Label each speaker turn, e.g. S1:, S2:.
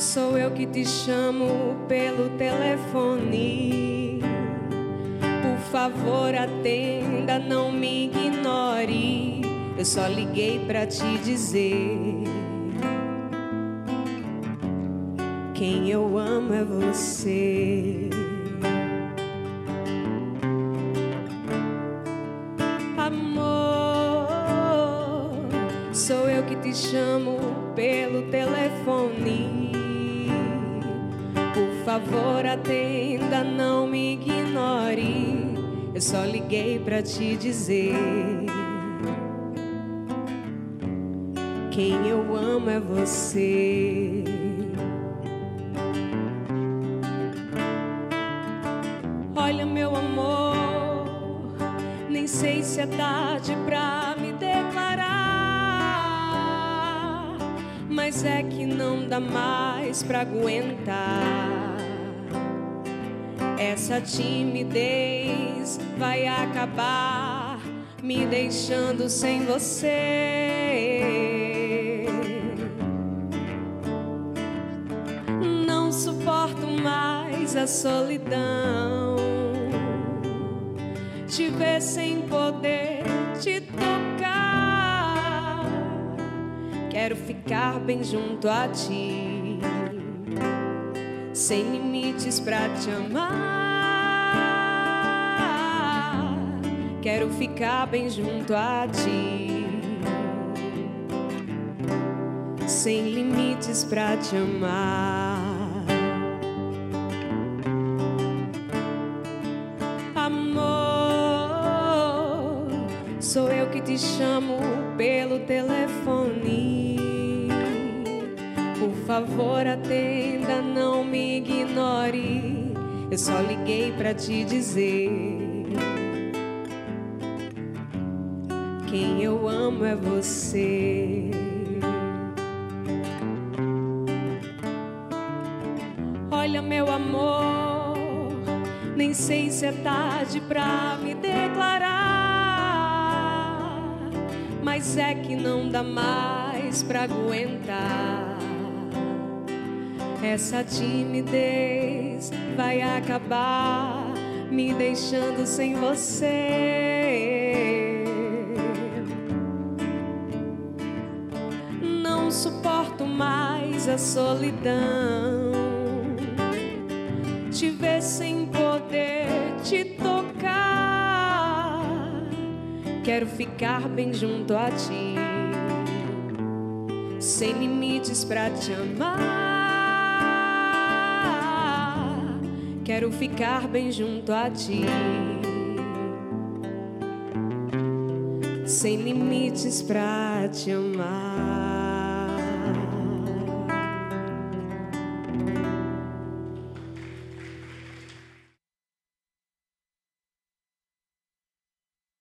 S1: Sou eu que te chamo pelo telefone. Por favor, atenda, não me ignore. Eu só liguei pra te dizer. Quem eu amo é você. Amor, sou eu que te chamo pelo telefone. Favor, atenda, não me ignore. Eu só liguei pra te dizer. Quem eu amo é você. Olha, meu amor, nem sei se é tarde pra me declarar, mas é que não dá mais pra aguentar. Essa timidez vai acabar me deixando sem você. Não suporto mais a solidão. Te ver sem poder te tocar. Quero ficar bem junto a ti, sem limites pra te amar. Quero ficar bem junto a ti, sem limites pra te amar. Amor, sou eu que te chamo pelo telefone. Favor, atenda, não me ignore. Eu só liguei pra te dizer. Quem eu amo é você. Olha, meu amor, nem sei se é tarde pra me declarar, mas é que não dá mais pra aguentar. Essa timidez vai acabar me deixando sem você. Não suporto mais a solidão. Te ver sem poder te tocar. Quero ficar bem junto a ti, sem limites pra te amar. Quero ficar bem junto a ti, sem limites pra te amar.